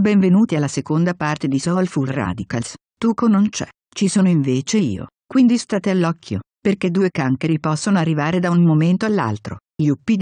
Benvenuti alla seconda parte di Soulful Radicals. Tuco non c'è, ci sono invece io, quindi state all'occhio, perché due cancheri possono arrivare da un momento all'altro. Yuppi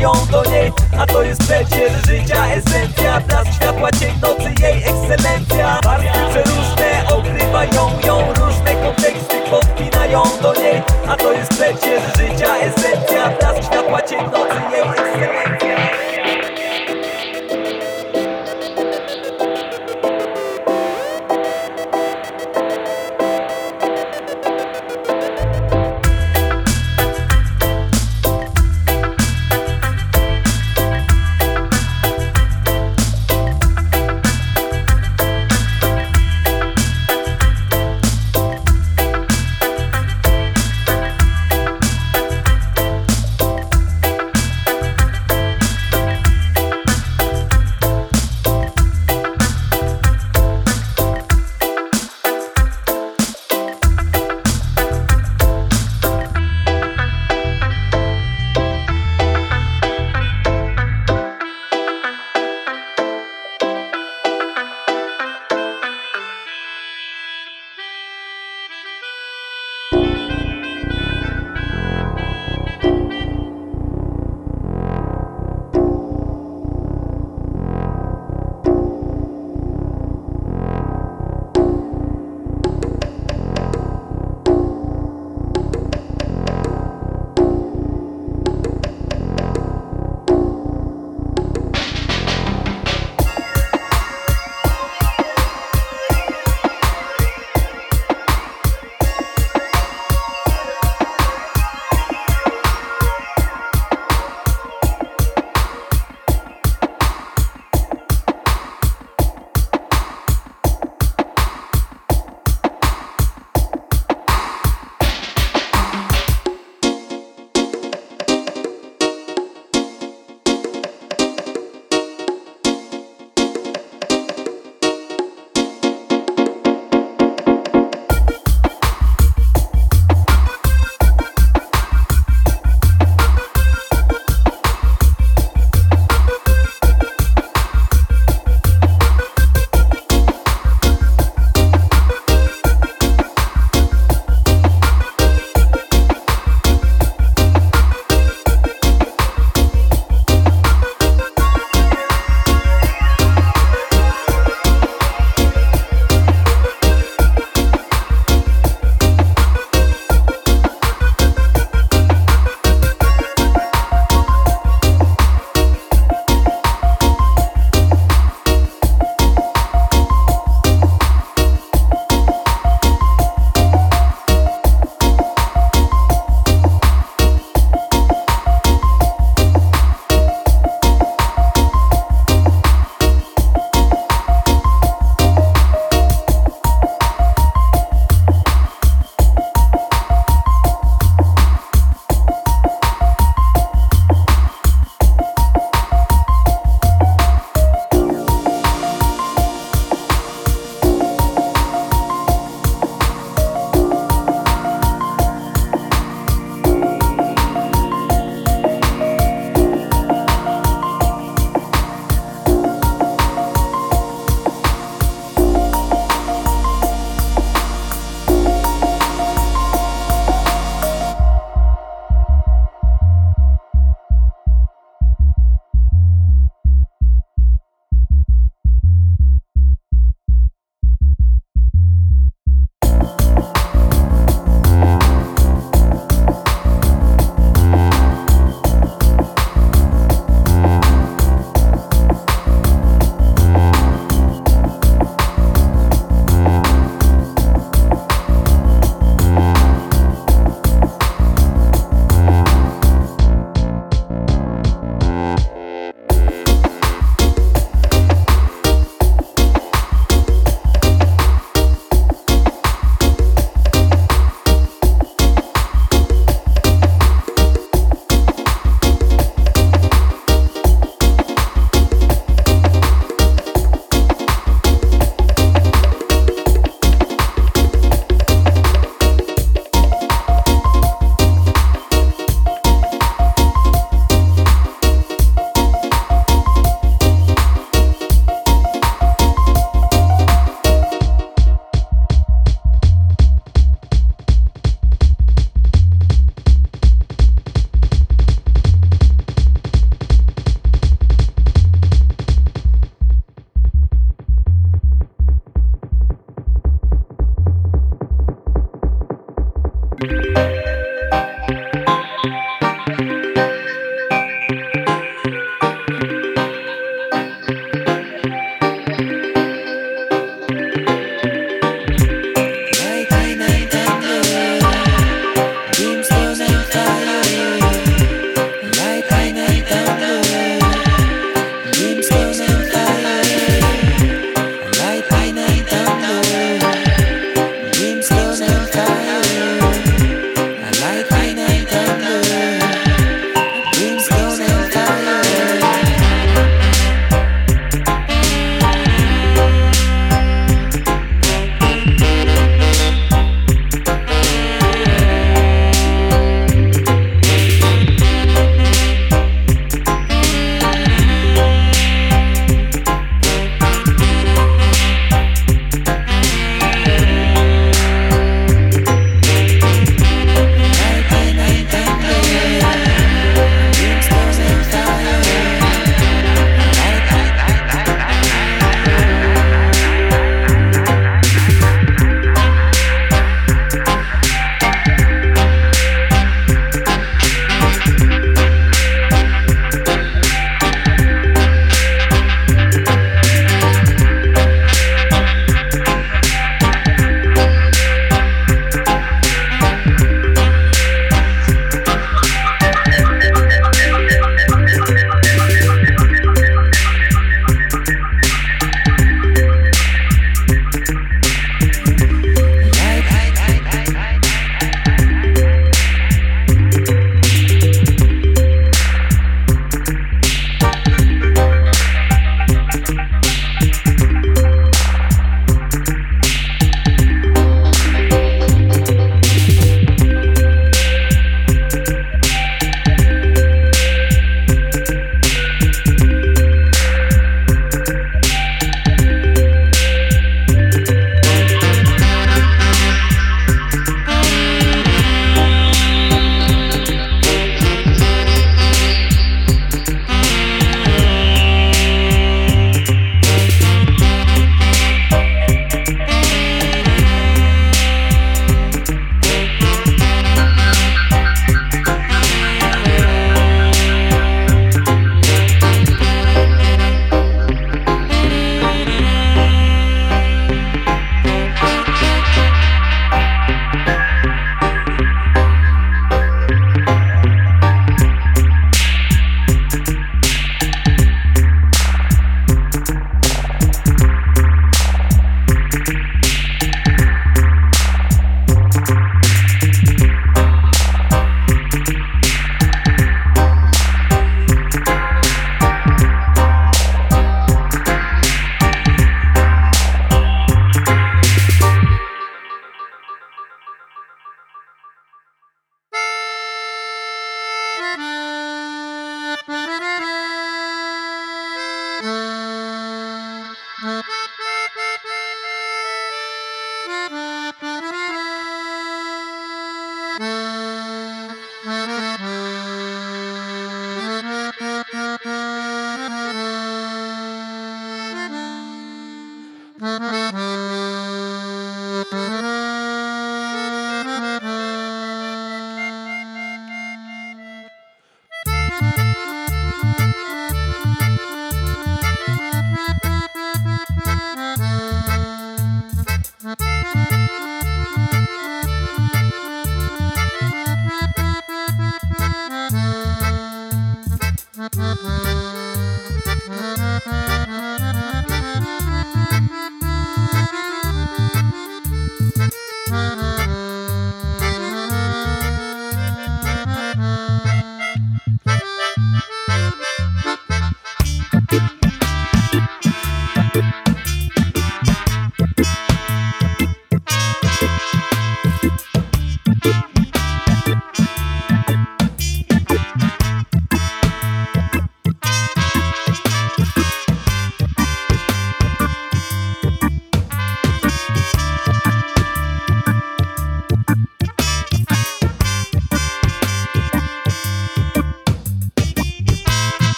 wracają do niej A to jest przecież życia esencja. Blask światła cień nocy, jej ekscelencja. Barwy przeróżne okrywają ją Różne konteksty podpinają do niej A to jest przecież życia esencja. Blask światła cień nocy, jej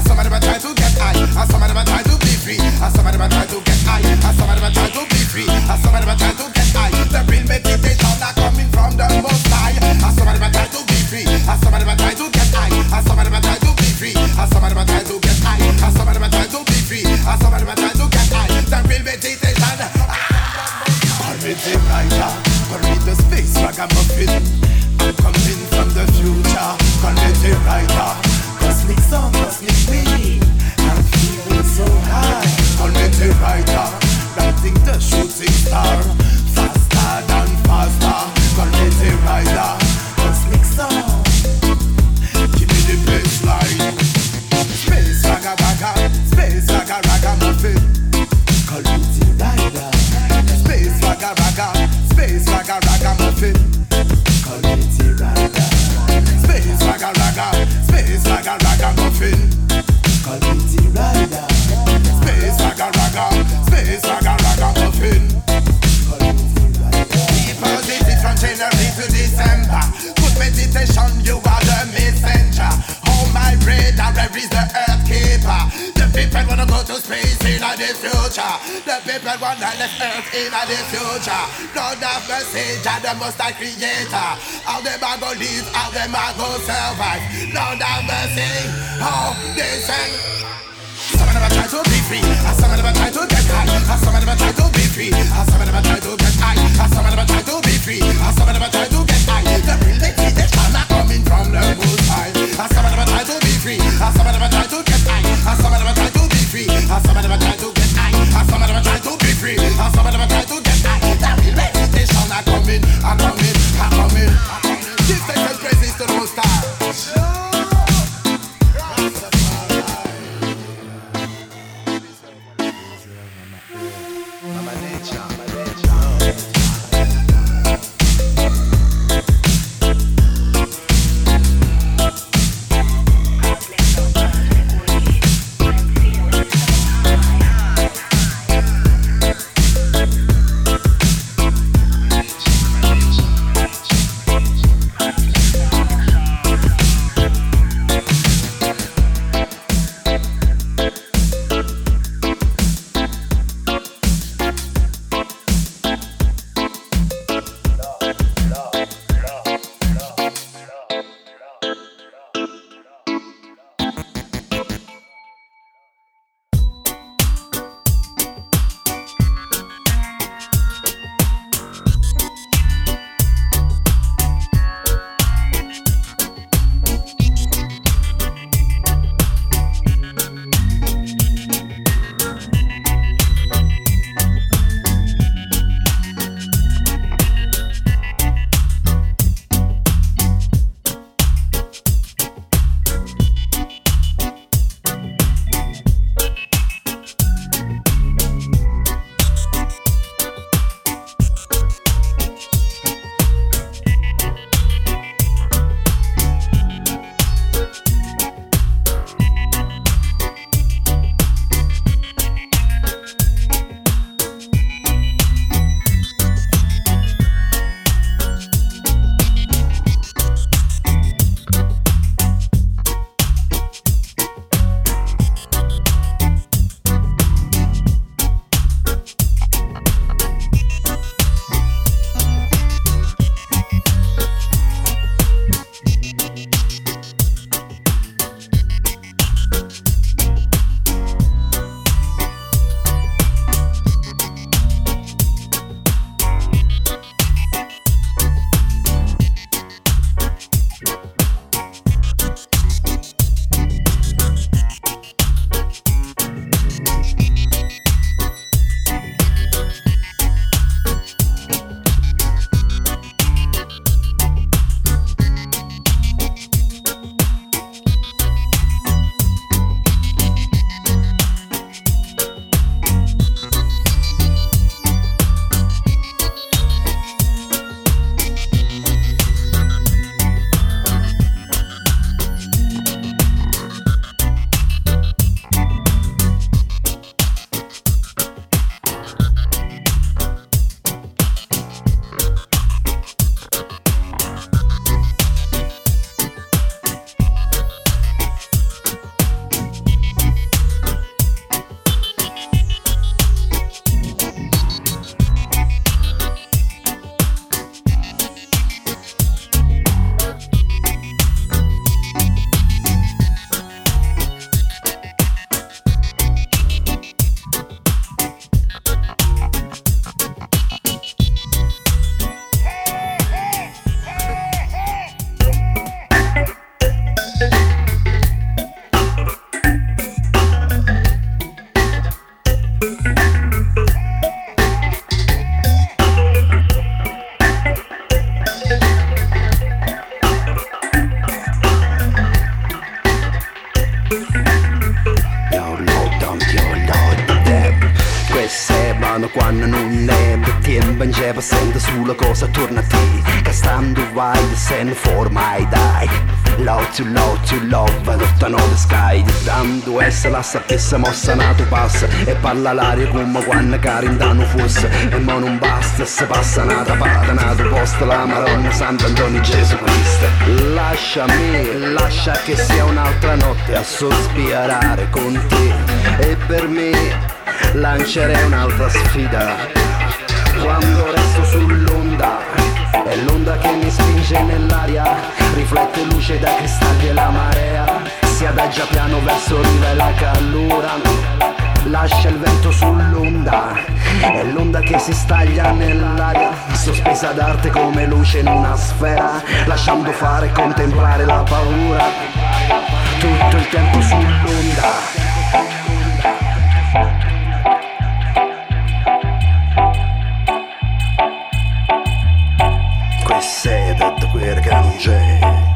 And some of to get high, and some of to be free, and some of to get high, and some of to be free, and some of to get high. The real meditation coming from the Most High, and some to be free, and some of to get high, and some of to be free, and some of to get high, and some of to be free, and some of to get high. The real meditation. The rider, call me the space. I'm coming from the future, call me Cosmic song, cosmic beat. I'm feeling so high, me the the shooting star, faster than faster. Me rider. Give me the. Space raga raga, space muffin. Me rider. Space space muffin. Me rider. Space space raga raga muffin. The rider. Space raga raga, space raga raga muffin. Call me the rider. Be positive from January to December. Good meditation, you are the messenger. Oh my radar, where is the earth keeper? People wanna go to space in the future. The people wanna live earth in the future. Lord of mercy, Jah the most high creator. How them a go live, how them a go survive. Lord of mercy, how they send. Some of them trying to be free, and some of them trying to get high, and some of them trying to be free, and some of them trying to get high, and some of them trying to be free, and some of them trying to get high. The real meditation are coming from the High, and some of them trying to be free, and some of them trying to and some of them are trying to be free, and some of them are trying to Dando essa la sapesse mossa nato passa E parla l'aria come quando carindano fosse E mo non basta se passa nata pata nato posto la Maronna Sant'Antonio Gesù Cristo. Lasciami, lascia che sia un'altra notte a sospirare con te E per me lancerei un'altra sfida. Quando resto sull'onda è l'onda che mi spinge nell'aria Riflette luce da cristalli e la marea Si adagia piano verso riva e la callura. Lascia il vento sull'onda È l'onda che si staglia nell'aria Sospesa d'arte come luce in una sfera Lasciando fare e contemplare la paura. Tutto il tempo sull'onda. Sede da quel che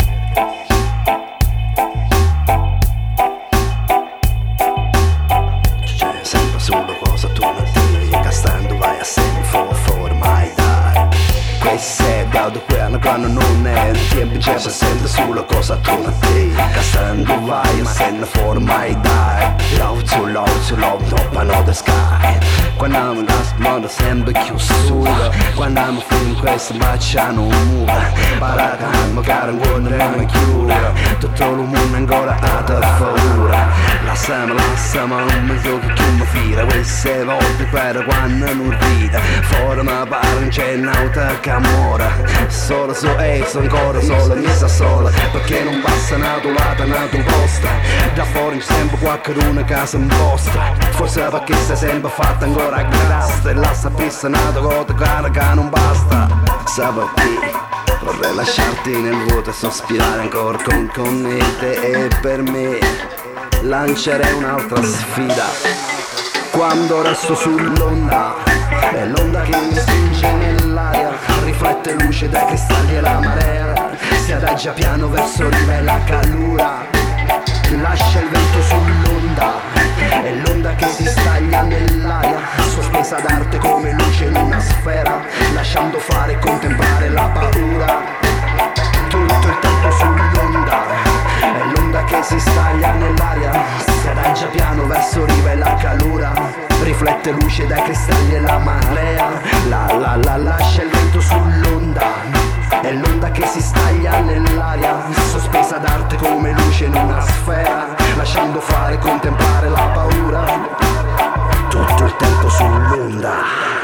Saturday Kasan buhay, masen na for my die Love to love to love, top another sky. Quando amo last mondo sempre chiusura Quando amo film questo bacia non muove Paracamo caro quando non chiude Tutto il mondo ancora ha da paura Lasciamo, lasciamo non mi so che tu mi fila. Queste volte per quando non ride. Fuori ma pare non c'è un'auto che Solo su esso ancora solo mi sa sola. Perché non passa nato lato nato posta Da fuori c'è sempre qualcuno casa in posta. Forse perché sei sempre fatta ancora a grasta E la sapesse nato cotta cara che non basta. Sa perché vorrei lasciarti nel vuoto e sospirare ancora con, con te. E per me lancerei un'altra sfida. Quando resto sull'onda È l'onda che mi spinge nell'aria Riflette luce dai cristalli e la marea. Si adagia piano verso riva e la calura Lascia il vento sull'onda È l'onda che si staglia nell'aria Sospesa d'arte come luce in una sfera Lasciando fare e contemplare la paura. Tutto il tempo sull'onda È l'onda che si staglia nell'aria Si adagia piano verso riva e la calura Riflette luce dai cristalli e la marea La la la lascia il vento sull'onda è l'onda che si staglia nell'aria Sospesa d'arte come luce in una sfera Lasciando fare contemplare la paura. Tutto il tempo sull'onda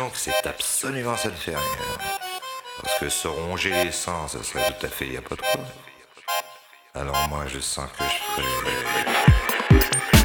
que c'est absolument ça ne fait rien. Parce que se ronger les sens, ça serait tout à fait y a pas de quoi. Alors moi je sens que je ferais...